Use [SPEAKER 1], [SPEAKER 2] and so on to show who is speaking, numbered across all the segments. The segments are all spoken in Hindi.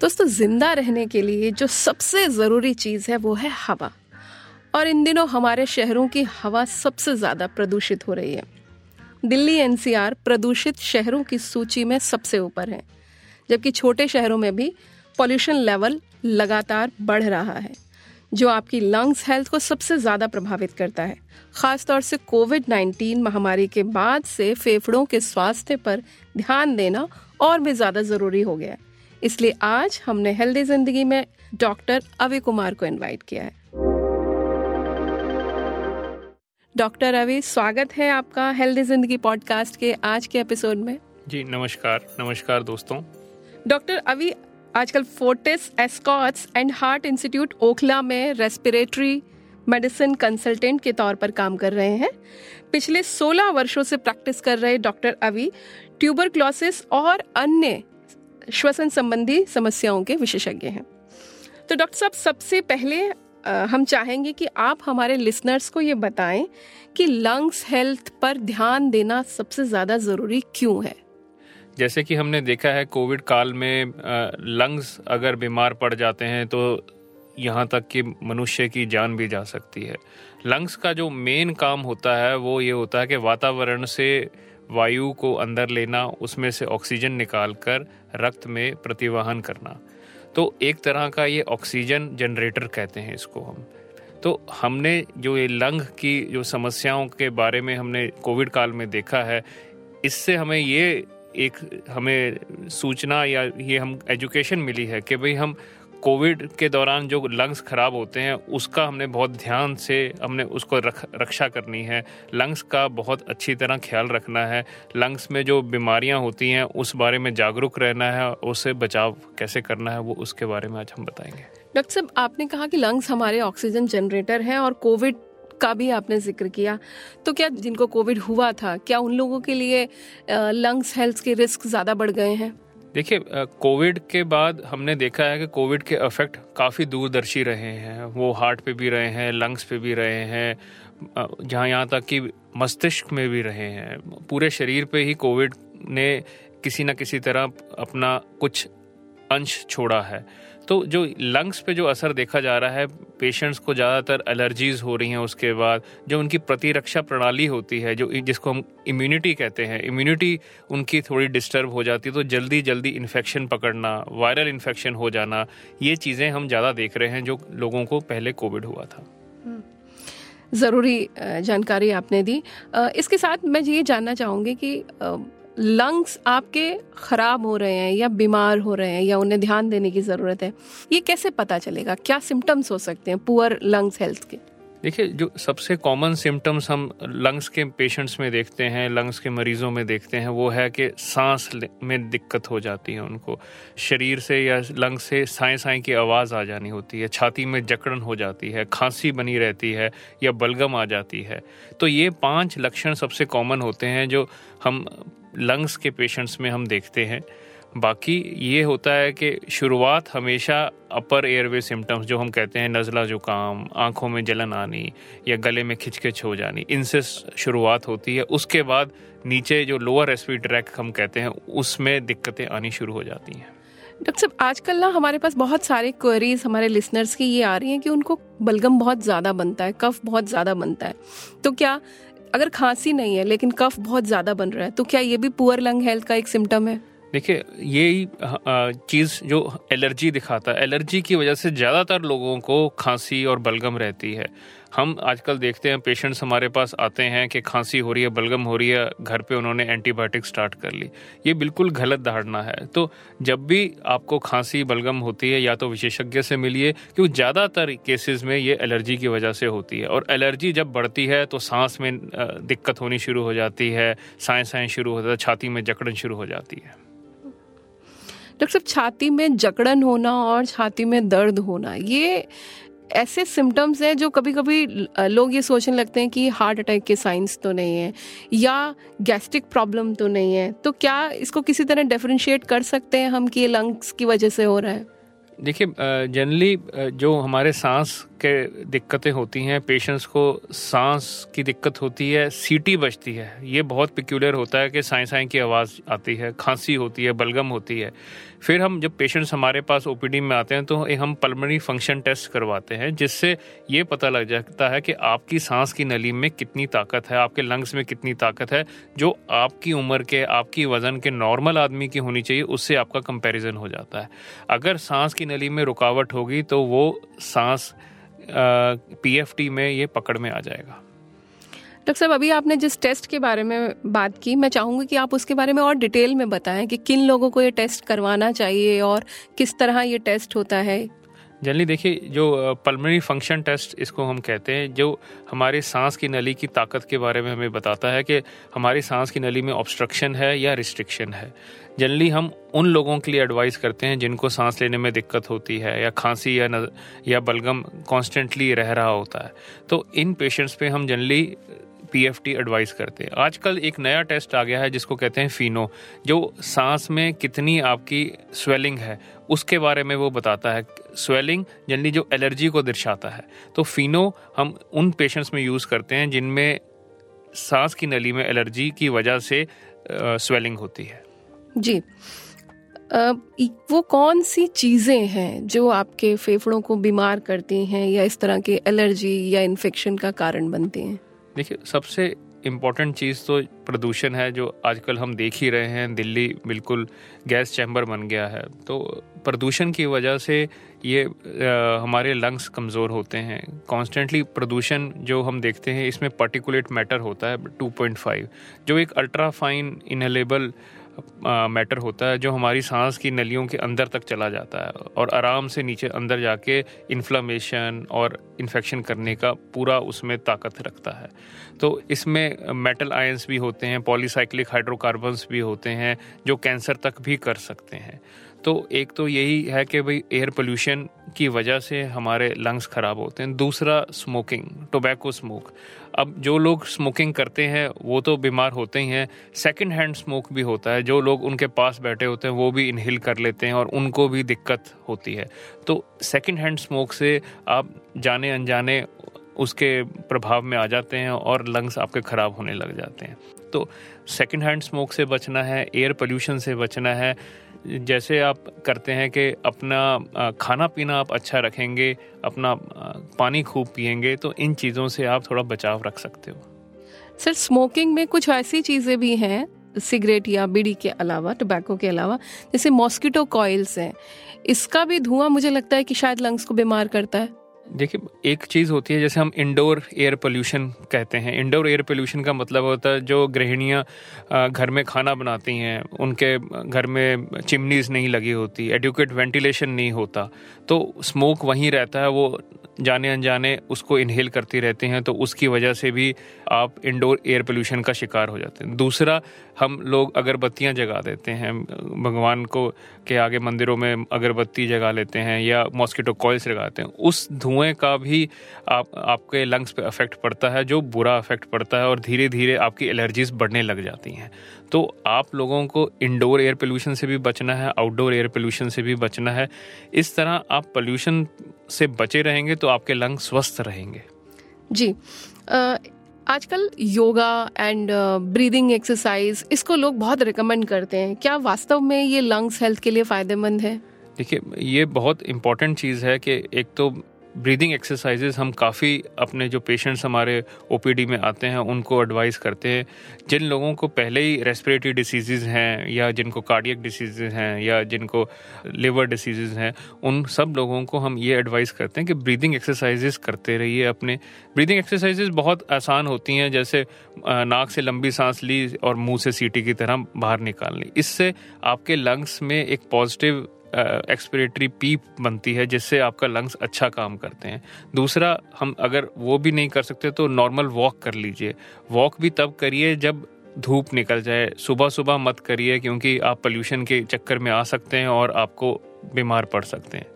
[SPEAKER 1] दोस्तों, ज़िंदा रहने के लिए जो सबसे ज़रूरी चीज़ है वो है हवा। और इन दिनों हमारे शहरों की हवा सबसे ज़्यादा प्रदूषित हो रही है। दिल्ली एनसीआर प्रदूषित शहरों की सूची में सबसे ऊपर है, जबकि छोटे शहरों में भी पॉल्यूशन लेवल लगातार बढ़ रहा है। जो आपकी लंग्स हेल्थ को सबसे ज़्यादा प्रभावित करता है। खासतौर से कोविड 19 महामारी के बाद से फेफड़ों के स्वास्थ्य पर ध्यान देना और भी ज़्यादा ज़रूरी हो गया है। इसलिए आज हमने हेल्दी ज़िंदगी में डॉक्टर अवि कुमार को इनवाइट किया है। डॉक्टर अवि स्वागत है आपका हेल्दी ज़िंदगी पॉडकास्ट के आज के एपिसोड में।
[SPEAKER 2] जी नमस्कार नमस्कार दोस्तों।
[SPEAKER 1] डॉक्टर अवि आजकल Fortis Escorts and heart institute Okhla में रेस्पिरेटरी मेडिसिन कंसल्टेंट के तौर पर काम कर रहे हैं। पिछले 16 वर्षों से प्रैक्टिस कर रहे डॉक्टर अवी, ट्यूबरक्लोसिस और अन्य श्वसन संबंधी समस्याओं के विशेषज्ञ हैं। तो डॉक्टर साहब, सबसे पहले हम चाहेंगे कि आप हमारे लिसनर्स को ये बताएँ कि लंग्स हेल्थ पर ध्यान देना सबसे ज़्यादा ज़रूरी क्यों है?
[SPEAKER 2] जैसे कि हमने देखा है कोविड काल में लंग्स अगर बीमार पड़ जाते हैं तो यहाँ तक कि मनुष्य की जान भी जा सकती है। लंग्स का जो मेन काम होता है वो ये होता है कि वातावरण से वायु को अंदर लेना, उसमें से ऑक्सीजन निकाल कर रक्त में प्रतिवाहन करना। तो एक तरह का ये ऑक्सीजन जनरेटर कहते हैं इसको हम। तो हमने जो ये लंग की जो समस्याओं के बारे में हमने कोविड काल में देखा है, इससे हमें ये एक हमें सूचना या ये हम एजुकेशन मिली है कि भाई हम कोविड के दौरान जो लंग्स खराब होते हैं, उसका हमने बहुत ध्यान से हमने उसको रख, रक्षा करनी है। लंग्स का बहुत अच्छी तरह ख्याल रखना है। लंग्स में जो बीमारियाँ होती हैं, उस बारे में जागरूक रहना है, उससे बचाव कैसे करना है, वो उसके बारे में आज हम बताएँगे।
[SPEAKER 1] डॉक्टर साहब, आपने कहा कि लंग्स हमारे ऑक्सीजन जनरेटर हैं और कोविड का भी आपने ज़िक्र किया। तो क्या जिनको कोविड हुआ था, क्या उन लोगों के लिए लंग्स हेल्थ के रिस्क ज़्यादा बढ़ गए हैं?
[SPEAKER 2] देखिए कोविड के बाद हमने देखा है कि कोविड के इफ़ेक्ट काफ़ी दूरदर्शी रहे हैं। वो हार्ट पे भी रहे हैं लंग्स पे भी रहे हैं जहाँ यहाँ तक कि मस्तिष्क में भी रहे हैं। पूरे शरीर पे ही कोविड ने किसी न किसी तरह अपना कुछ अंश छोड़ा है। तो जो लंग्स पे जो असर देखा जा रहा है पेशेंट्स को ज़्यादातर एलर्जीज हो रही हैं उसके बाद, जो उनकी प्रतिरक्षा प्रणाली होती है, जो जिसको हम इम्यूनिटी कहते हैं इम्यूनिटी उनकी थोड़ी डिस्टर्ब हो जाती है तो जल्दी जल्दी इन्फेक्शन पकड़ना वायरल इन्फेक्शन हो जाना, ये चीज़ें हम ज़्यादा देख रहे हैं जो लोगों को पहले कोविड हुआ था हम्म।
[SPEAKER 1] ज़रूरी जानकारी आपने दी इसके साथ मैं ये जानना चाहूँगी कि लंग्स आपके खराब हो रहे हैं या बीमार हो रहे हैं या उन्हें ध्यान देने की ज़रूरत है, ये कैसे पता चलेगा? क्या सिम्टम्स हो सकते हैं पुअर लंग्स हेल्थ के?
[SPEAKER 2] देखिए, जो सबसे कॉमन सिम्टम्स हम लंग्स के पेशेंट्स में देखते हैं लंग्स के मरीजों में देखते हैं, वो है कि सांस में दिक्कत हो जाती है उनको। शरीर से या लंग्स से साए साए की आवाज़ आ जानी होती है, छाती में जकड़न हो जाती है, खांसी बनी रहती है या बलगम आ जाती है। तो ये पाँच लक्षण सबसे कॉमन होते हैं जो हम लंग्स के पेशेंट्स में हम देखते हैं। बाकी ये होता है कि शुरुआत हमेशा अपर एयरवे सिम्टम्स जो हम कहते हैं नज़ला जुकाम, आँखों में जलन आनी या गले में खिचखिच हो जानी, इनसे शुरुआत होती है। उसके बाद नीचे जो लोअर रेस्पी ट्रैक हम कहते हैं, उसमें दिक्कतें आनी शुरू हो जाती हैं।
[SPEAKER 1] डॉक्टर साहब, आजकल ना हमारे पास बहुत सारे क्वेरीज हमारे लिसनर्स की ये आ रही हैं कि उनको बलगम बहुत ज़्यादा बनता है कफ बहुत ज़्यादा बनता है। तो क्या अगर खांसी नहीं है, लेकिन कफ बहुत ज़्यादा बन रहा है तो क्या ये भी पुअर लंग हेल्थ का एक सिम्टम है?
[SPEAKER 2] देखिए ये चीज़ जो एलर्जी दिखाता है। एलर्जी की वजह से ज़्यादातर लोगों को खांसी और बलगम रहती है। हम आजकल देखते हैं पेशेंट्स हमारे पास आते हैं कि खांसी हो रही है, बलगम हो रही है, घर पे उन्होंने एंटीबायोटिक स्टार्ट कर ली। ये बिल्कुल गलत धारणा है। तो जब भी आपको खांसी, बलगम होती है, या तो विशेषज्ञ से मिलिए क्योंकि ज़्यादातर केसेस में ये एलर्जी की वजह से होती है। और एलर्जी जब बढ़ती है तो सांस में दिक्कत होनी शुरू हो जाती है, साए साए शुरू हो जाता है, छाती में जकड़न शुरू हो जाती है।
[SPEAKER 1] डॉक्टर साहब, छाती में जकड़न होना और छाती में दर्द होना, ये ऐसे सिम्टम्स हैं जो कभी कभी लोग ये सोचने लगते हैं कि हार्ट अटैक के साइंस तो नहीं है, या गैस्ट्रिक प्रॉब्लम तो नहीं है। तो क्या इसको किसी तरह डिफ्रेंशिएट कर सकते हैं हम कि ये लंग्स की वजह से हो रहा है?
[SPEAKER 2] देखिए जनरली जो हमारे सांस के दिक्कतें होती हैं पेशेंट्स को सांस की दिक्कत होती है सीटी बचती है। ये बहुत पिक्यूलर होता है कि साई साई की आवाज़ आती है, खांसी होती है, बलगम होती है। फिर हम जब पेशेंट्स हमारे पास ओपीडी में आते हैं तो हम पल्मोनरी फ़ंक्शन टेस्ट करवाते हैं, जिससे ये पता लग जाता है कि आपकी सांस की नली में कितनी ताकत है, आपके लंग्स में कितनी ताकत है, जो आपकी उम्र के, आपकी वज़न के नॉर्मल आदमी की होनी चाहिए, उससे आपका कंपैरिजन हो जाता है। अगर सांस की नली में रुकावट होगी तो वो सांस पीएफटी में ये पकड़ में आ जाएगा।
[SPEAKER 1] डॉक्टर साहब, अभी आपने जिस टेस्ट के बारे में बात की, मैं चाहूँगी कि आप उसके बारे में और डिटेल में बताएँ कि किन लोगों को ये टेस्ट करवाना चाहिए और किस तरह ये टेस्ट होता है।
[SPEAKER 2] जनरली देखिए जो पल्मोनरी फ़ंक्शन टेस्ट इसको हम कहते हैं जो हमारे सांस की नली की ताकत के बारे में हमें बताता है कि हमारी सांस की नली में ऑब्स्ट्रक्शन है या रिस्ट्रिक्शन है। जनरली हम उन लोगों के लिए एडवाइस करते हैं जिनको सांस लेने में दिक्कत होती है या खांसी या न, या बलगम कॉन्स्टेंटली रह रहा होता है। तो इन पेशेंट्स पे हम जनरली पीएफटी एडवाइस करते हैं। आजकल एक नया टेस्ट आ गया है जिसको कहते हैं फिनो जो सांस में कितनी आपकी स्वेलिंग है उसके बारे में वो बताता है स्वेलिंग जनरली जो एलर्जी को दर्शाता है। तो फिनो हम उन पेशेंट्स में यूज़ करते हैं जिनमें सांस की नली में एलर्जी की वजह से स्वेलिंग होती है।
[SPEAKER 1] जी। आ, वो कौन सी चीज़ें हैं जो आपके फेफड़ों को बीमार करती हैं या इस तरह के एलर्जी या इन्फेक्शन का कारण बनती हैं?
[SPEAKER 2] देखिए सबसे इंपॉर्टेंट चीज़ तो प्रदूषण है जो आजकल हम देख ही रहे हैं। दिल्ली बिल्कुल गैस चैम्बर बन गया है। तो प्रदूषण की वजह से ये आ, हमारे लंग्स कमज़ोर होते हैं। कॉन्स्टेंटली प्रदूषण जो हम देखते हैं इसमें पर्टिकुलेट मैटर होता है 2.5 जो एक अल्ट्रा फाइन इनहेलेबल मैटर होता है जो हमारी सांस की नलियों के अंदर तक चला जाता है और आराम से नीचे अंदर जाके इन्फ्लामेशन और इन्फेक्शन करने का पूरा उसमें ताकत रखता है। तो इसमें मेटल आयंस भी होते हैं पॉलीसाइक्लिक हाइड्रोकार्बन्स भी होते हैं जो कैंसर तक भी कर सकते हैं। तो एक तो यही है कि भाई एयर पोल्यूशन की वजह से हमारे लंग्स ख़राब होते हैं। दूसरा स्मोकिंग टोबैको स्मोक अब जो लोग स्मोकिंग करते हैं, वो तो बीमार होते ही हैं। सेकंड हैंड स्मोक भी होता है। जो लोग उनके पास बैठे होते हैं, वो भी इनहेल कर लेते हैं और उनको भी दिक्कत होती है। तो सेकंड हैंड स्मोक से आप जाने अनजाने उसके प्रभाव में आ जाते हैं और लंग्स आपके ख़राब होने लग जाते हैं। तो सेकंड हैंड स्मोक से बचना है एयर पोल्यूशन से बचना है। जैसे आप करते हैं कि अपना खाना पीना आप अच्छा रखेंगे, अपना पानी खूब पियेंगे तो इन चीज़ों से आप थोड़ा बचाव रख सकते हो।
[SPEAKER 1] सर, स्मोकिंग में कुछ ऐसी चीज़ें भी हैं, सिगरेट या बीड़ी के अलावा, टोबैको के अलावा, जैसे मॉस्किटो कॉयल्स हैं। इसका भी धुआँ मुझे लगता है कि शायद लंग्स को बीमार करता है।
[SPEAKER 2] देखिए, एक चीज़ होती है, जैसे हम इंडोर एयर पोल्यूशन कहते हैं। इंडोर एयर पोल्यूशन का मतलब होता है, जो गृहिणियाँ घर में खाना बनाती हैं, उनके घर में चिमनीज नहीं लगी होती एडुकेट वेंटिलेशन नहीं होता तो स्मोक वहीं रहता है, वो जाने अनजाने उसको इनहेल करती रहते हैं तो उसकी वजह से भी आप इंडोर एयर पोल्यूशन का शिकार हो जाते हैं। दूसरा, हम लोग अगरबत्तियाँ जगा देते हैं। भगवान को के आगे मंदिरों में अगरबत्ती जगा लेते हैं या मॉस्किटो कॉइल्स लगाते हैं। उस धुएँ का भी आप आपके लंग्स पे अफेक्ट पड़ता है जो बुरा अफेक्ट पड़ता है और धीरे धीरे आपकी एलर्जीज बढ़ने लग जाती हैं। तो आप लोगों को इंडोर एयर पोल्यूशन से भी बचना है आउटडोर एयर पोल्यूशन से भी बचना है। इस तरह आप पोल्यूशन से बचे रहेंगे तो आपके लंग स्वस्थ रहेंगे।
[SPEAKER 1] जी। आजकल योगा एंड ब्रीदिंग एक्सरसाइज इसको लोग बहुत रिकमेंड करते हैं। क्या वास्तव में ये लंग्स हेल्थ के लिए फ़ायदेमंद है?
[SPEAKER 2] देखिए ये बहुत इम्पोर्टेंट चीज़ है कि एक तो ब्रीदिंग एक्सरसाइजेज हम काफ़ी अपने जो पेशेंट्स हमारे ओपीडी में आते हैं, उनको एडवाइस करते हैं। जिन लोगों को पहले ही रेस्पिरेटरी डिसीज़ हैं, या जिनको कार्डियक डिसीज़ हैं, या जिनको लिवर डिसीज़ हैं, उन सब लोगों को हम ये एडवाइस करते हैं कि ब्रीदिंग एक्सरसाइजेज करते रहिए अपने। ब्रीदिंग एक्सरसाइजेज बहुत आसान होती हैं, जैसे नाक से लंबी सांस ली और मुँह से सीटी की तरह बाहर निकाल ली इससे आपके लंग्स में एक पॉजिटिव एक्सपिरेटरी पीप बनती है जिससे आपका लंग्स अच्छा काम करते हैं। दूसरा हम अगर वो भी नहीं कर सकते तो नॉर्मल वॉक कर लीजिए। वॉक भी तब करिए जब धूप निकल जाए। सुबह सुबह मत करिए क्योंकि आप पोल्यूशन के चक्कर में आ सकते हैं और आपको बीमार पड़ सकते हैं।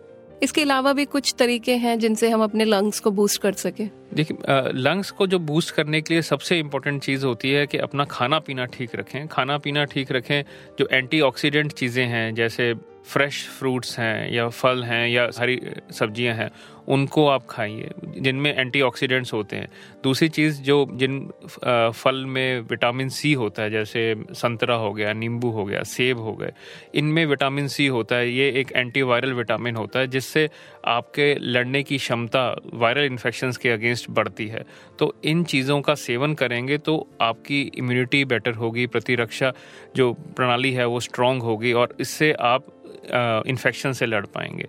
[SPEAKER 1] इसके अलावा भी कुछ तरीके हैं जिनसे हम अपने लंग्स को बूस्ट कर सके?
[SPEAKER 2] देखिए लंग्स को जो बूस्ट करने के लिए सबसे इम्पोर्टेंट चीज़ होती है कि अपना खाना पीना ठीक रखें। खाना पीना ठीक रखें जो एंटीऑक्सीडेंट चीज़ें हैं जैसे फ्रेश फ्रूट्स हैं या फल हैं या हरी सब्ज़ियाँ हैं उनको आप खाइए, जिनमें एंटीऑक्सीडेंट्स होते हैं। दूसरी चीज़ जो जिन फल में विटामिन सी होता है, जैसे संतरा हो गया, नींबू हो गया, सेब हो गए, इनमें विटामिन सी होता है। ये एक एंटीवायरल विटामिन होता है, जिससे आपके लड़ने की क्षमता वायरल इन्फेक्शन के अगेंस्ट बढ़ती है। तो इन चीज़ों का सेवन करेंगे तो आपकी इम्यूनिटी बेटर होगी, प्रतिरक्षा जो प्रणाली है वो स्ट्रांग होगी और इससे आप इन्फेक्शन से लड़ पाएँगे।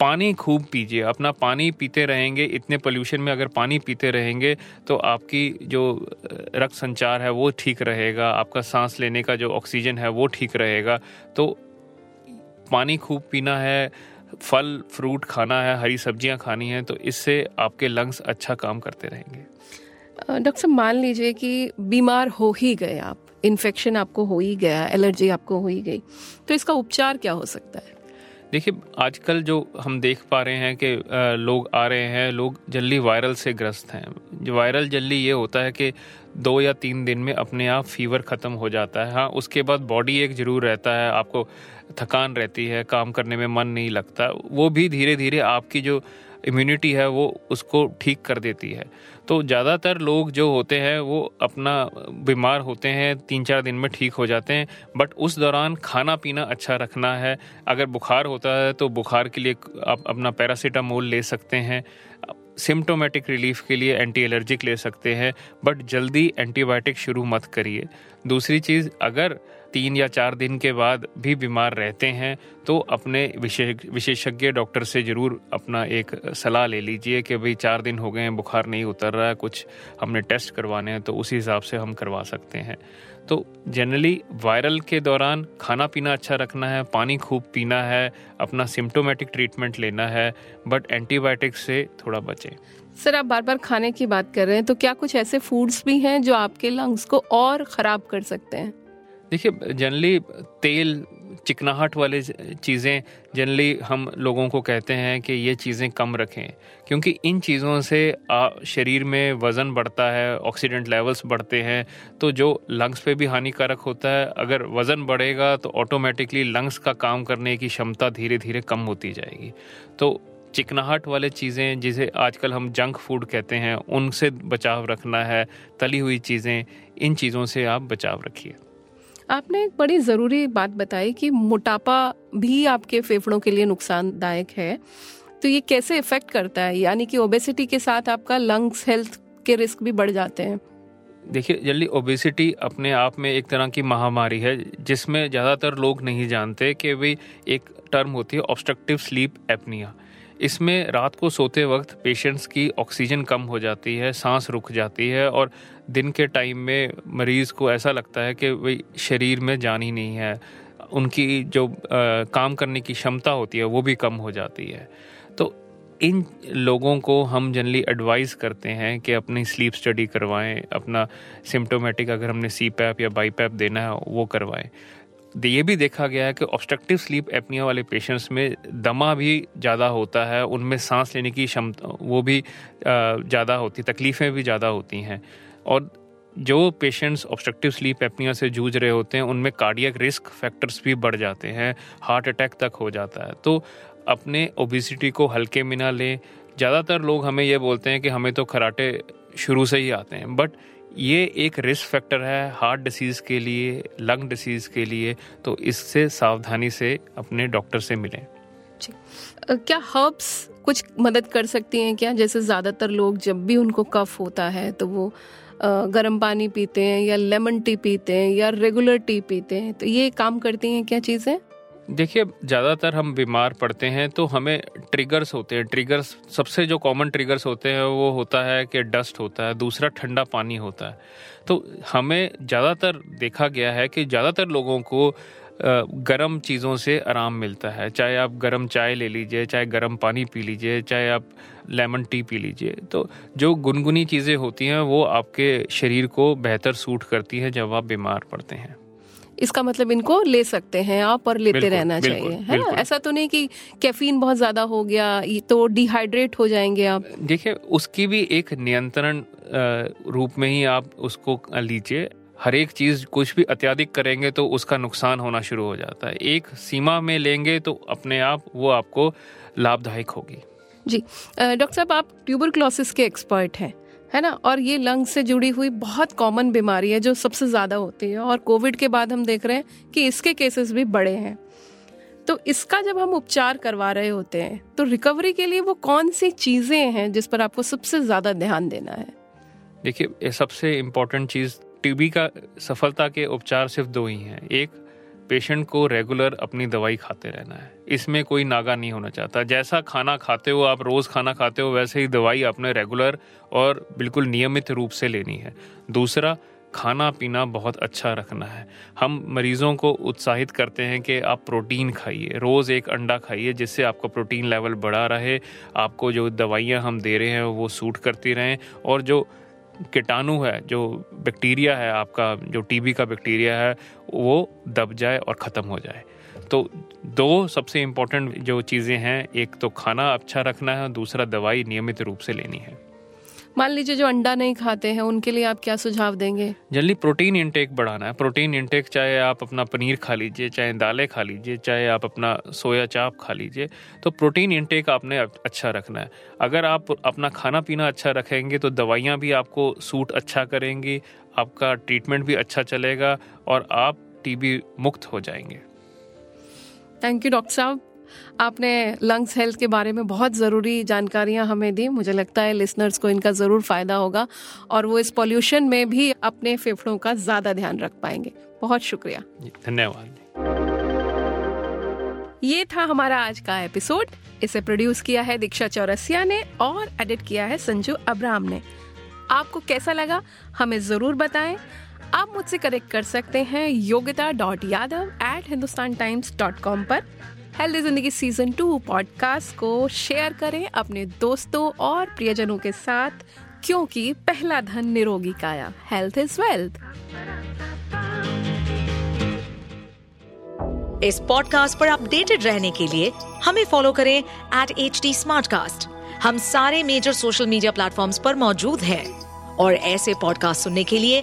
[SPEAKER 2] पानी खूब पीजिए। अपना पानी पीते रहेंगे, इतने पोल्यूशन में अगर पानी पीते रहेंगे तो आपकी जो रक्त संचार है वो ठीक रहेगा, आपका सांस लेने का जो ऑक्सीजन है वो ठीक रहेगा। तो पानी खूब पीना है, फल फ्रूट खाना है, हरी सब्ज़ियाँ खानी है तो इससे आपके लंग्स अच्छा काम करते रहेंगे।
[SPEAKER 1] डॉक्टर साहब, मान लीजिए कि बीमार हो ही गए आप इन्फेक्शन आपको हो ही गया एलर्जी आपको हो ही गई तो इसका उपचार क्या हो सकता है?
[SPEAKER 2] देखिए, आजकल जो हम देख पा रहे हैं कि लोग आ रहे हैं, लोग जल्दी वायरल से ग्रस्त हैं। वायरल जल्दी ये होता है कि दो या तीन दिन में अपने आप फीवर ख़त्म हो जाता है। हाँ उसके बाद बॉडी एक ज़रूर रहता है, आपको थकान रहती है, काम करने में मन नहीं लगता। वो भी धीरे धीरे आपकी जो इम्यूनिटी है, वो उसको ठीक कर देती है। तो ज़्यादातर लोग जो होते हैं, वो अपना बीमार होते हैं तीन चार दिन में ठीक हो जाते हैं बट उस दौरान खाना पीना अच्छा रखना है। अगर बुखार होता है तो बुखार के लिए आप अपना पैरासीटामोल ले सकते हैं। सिम्टोमेटिक रिलीफ के लिए एंटी एलर्जिक ले सकते हैं बट जल्दी एंटीबायोटिक शुरू मत करिए। दूसरी चीज़, अगर तीन या चार दिन के बाद भी बीमार रहते हैं तो अपने विशेषज्ञ डॉक्टर से ज़रूर अपना एक सलाह ले लीजिए कि भाई चार दिन हो गए हैं, बुखार नहीं उतर रहा है, कुछ हमने टेस्ट करवाने हैं तो उसी हिसाब से हम करवा सकते हैं। तो जनरली वायरल के दौरान खाना पीना अच्छा रखना है, पानी खूब पीना है, अपना सिम्टोमेटिक ट्रीटमेंट लेना है बट एंटीबायोटिक से थोड़ा बचें।
[SPEAKER 1] सर, आप बार बार खाने की बात कर रहे हैं तो क्या कुछ ऐसे फूड्स भी हैं जो आपके लंग्स को और ख़राब कर सकते हैं?
[SPEAKER 2] देखिए जनरली तेल, चिकनाहट वाले चीज़ें जनरली हम लोगों को कहते हैं कि ये चीज़ें कम रखें, क्योंकि इन चीज़ों से शरीर में वज़न बढ़ता है ऑक्सीडेंट लेवल्स बढ़ते हैं तो जो लंग्स पे भी हानिकारक होता है, अगर वज़न बढ़ेगा तो ऑटोमेटिकली लंग्स का काम करने की क्षमता धीरे धीरे कम होती जाएगी। तो चिकनाहट वाले चीज़ें, जिसे आजकल हम जंक फ़ूड कहते हैं, उनसे बचाव रखना है, तली हुई चीज़ें, इन चीज़ों से आप बचाव रखिए।
[SPEAKER 1] आपने एक बड़ी ज़रूरी बात बताई कि मोटापा भी आपके फेफड़ों के लिए नुकसानदायक है। तो ये कैसे इफ़ेक्ट करता है? यानी कि ओबेसिटी के साथ आपका लंग्स हेल्थ के रिस्क भी बढ़ जाते हैं।
[SPEAKER 2] देखिए, जल्दी ओबेसिटी अपने आप में एक तरह की महामारी है, जिसमें ज़्यादातर लोग नहीं जानते कि भाई एक टर्म होती है ऑब्स्ट्रक्टिव स्लीप एपनिया इसमें रात को सोते वक्त पेशेंट्स की ऑक्सीजन कम हो जाती है, सांस रुक जाती है और दिन के टाइम में मरीज़ को ऐसा लगता है कि भाई शरीर में जान ही नहीं है। उनकी जो आ, काम करने की क्षमता होती है वो भी कम हो जाती है। तो इन लोगों को हम जनरली एडवाइस करते हैं कि अपनी स्लीप स्टडी करवाएँ अपना सिम्टोमेटिक अगर हमने सी पैप या बाई पैप देना है वो करवाएँ। ये भी देखा गया है कि ऑब्स्ट्रक्टिव स्लीप एपनिया वाले पेशेंट्स में दमा भी ज़्यादा होता है उनमें सांस लेने की क्षमता वो भी ज़्यादा होती तकलीफ़ें भी ज़्यादा होती हैं। और जो पेशेंट्स ऑब्स्ट्रक्टिव स्लीप एपनिया से जूझ रहे होते हैं, उनमें कार्डियक रिस्क फैक्टर्स भी बढ़ जाते हैं हार्ट अटैक तक हो जाता है। तो अपने ओबिसिटी को हल्के में ना लें। ज़्यादातर लोग हमें यह बोलते हैं कि हमें तो खराटे शुरू से ही आते हैं बट ये एक रिस्क फैक्टर है हार्ट डिसीज़ के लिए लंग डिसीज़ के लिए। तो इससे सावधानी से अपने डॉक्टर से मिलें।
[SPEAKER 1] क्या हर्ब्स कुछ मदद कर सकती हैं क्या? जैसे ज़्यादातर लोग जब भी उनको कफ होता है तो वो गर्म पानी पीते हैं या लेमन टी पीते हैं या रेगुलर टी पीते हैं तो ये काम करती हैं क्या चीज़ें?
[SPEAKER 2] देखिए, ज़्यादातर हम बीमार पड़ते हैं तो हमें ट्रिगर्स होते हैं। ट्रिगर्स सबसे जो कॉमन ट्रिगर्स होते हैं वो होता है कि डस्ट होता है, दूसरा ठंडा पानी होता है। तो हमें ज़्यादातर देखा गया है कि ज़्यादातर लोगों को गर्म चीज़ों से आराम मिलता है। चाहे आप गर्म चाय ले लीजिए, चाहे गर्म पानी पी लीजिए, चाहे आप लेमन टी पी लीजिए। तो जो गुनगुनी चीज़ें होती हैं वो आपके शरीर को बेहतर सूट करती है जब आप बीमार पड़ते हैं।
[SPEAKER 1] इसका मतलब इनको ले सकते हैं आप और लेते रहना बिल्कुल, चाहिए। है ना ऐसा तो नहीं कि कैफीन बहुत ज़्यादा हो गया तो डिहाइड्रेट हो जाएँगे आप।
[SPEAKER 2] देखिए उसकी भी एक नियंत्रण रूप में ही आप उसको लीजिए। हर एक चीज़ कुछ भी अत्याधिक करेंगे तो उसका नुकसान होना शुरू हो जाता है। एक सीमा में लेंगे तो अपने आप वो आपको लाभदायक होगी।
[SPEAKER 1] जी डॉक्टर साहब, आप ट्यूबर के एक्सपर्ट हैं, है ना? और ये लंग से जुड़ी हुई बहुत कॉमन बीमारी है जो सबसे ज़्यादा होती है और कोविड के बाद हम देख रहे हैं कि इसके केसेस भी बड़े हैं। तो इसका जब हम उपचार करवा रहे होते हैं तो रिकवरी के लिए वो कौन सी चीज़ें हैं जिस पर आपको सबसे ज़्यादा ध्यान देना है?
[SPEAKER 2] देखिए सबसे इम्पोर्टेंट चीज़ टीबी का सफलता के उपचार सिर्फ़ दो ही हैं। एक पेशेंट को रेगुलर अपनी दवाई खाते रहना है। इसमें कोई नागा नहीं होना चाहता। जैसा खाना खाते हो, आप रोज खाना खाते हो, वैसे ही दवाई आपने रेगुलर और बिल्कुल नियमित रूप से लेनी है। दूसरा, खाना पीना बहुत अच्छा रखना है। हम मरीजों को उत्साहित करते हैं कि आप प्रोटीन खाइए। रोज़ एक अंडा खाइए, जिससे आपका प्रोटीन लेवल बढ़ा रहे, आपको जो दवाइयाँ हम दे रहे हैं वो सूट करती रहें और जो कीटाणु है, जो बैक्टीरिया है, आपका जो टीबी का बैक्टीरिया है, वो दब जाए और ख़त्म हो जाए। तो दो सबसे इम्पोर्टेंट जो चीज़ें हैं, एक तो खाना अच्छा रखना है दूसरा दवाई नियमित रूप से लेनी है।
[SPEAKER 1] मान लीजिए जो अंडा नहीं खाते हैं उनके लिए आप क्या सुझाव देंगे?
[SPEAKER 2] जल्दी प्रोटीन इंटेक बढ़ाना है। प्रोटीन इंटेक चाहे आप अपना पनीर खा लीजिए चाहे दालें खा लीजिए चाहे आप अपना सोया चाप खा लीजिए तो प्रोटीन इंटेक आपने अच्छा रखना है। अगर आप अपना खाना पीना अच्छा रखेंगे तो दवाइयाँ भी आपको सूट अच्छा करेंगी आपका ट्रीटमेंट भी अच्छा चलेगा और आप टीबी मुक्त हो जाएँगे।
[SPEAKER 1] थैंक यू डॉक्टर साहब। आपने लंग्स हेल्थ के बारे में बहुत ज़रूरी जानकारियाँ हमें दी। मुझे लगता है लिसनर्स को इनका ज़रूर फ़ायदा होगा और वो इस पॉल्यूशन में भी अपने फेफड़ों का ज़्यादा ध्यान रख पाएँगे। बहुत शुक्रिया।
[SPEAKER 2] धन्यवाद
[SPEAKER 1] ये था हमारा आज का एपिसोड इसे प्रोड्यूस किया है दीक्षा चौरसिया ने और एडिट किया है संजू अब्राम ने। आपको कैसा लगा हमें ज़रूर बताएँ। आप मुझसे कनेक्ट कर सकते हैं Yogita dot Yadav at Hindustan Times dot com पर। हेल्दी ज़िंदगी सीज़न टू पॉडकास्ट को शेयर करें अपने दोस्तों और प्रियजनों के साथ, क्योंकि पहला धन निरोगी काया। हेल्थ इज़ वेल्थ
[SPEAKER 3] इस पॉडकास्ट पर अपडेटेड रहने के लिए हमें फॉलो करें एट एच डी हम सारे मेजर सोशल मीडिया प्लेटफॉर्म्स पर मौजूद हैं। और ऐसे पॉडकास्ट सुनने के लिए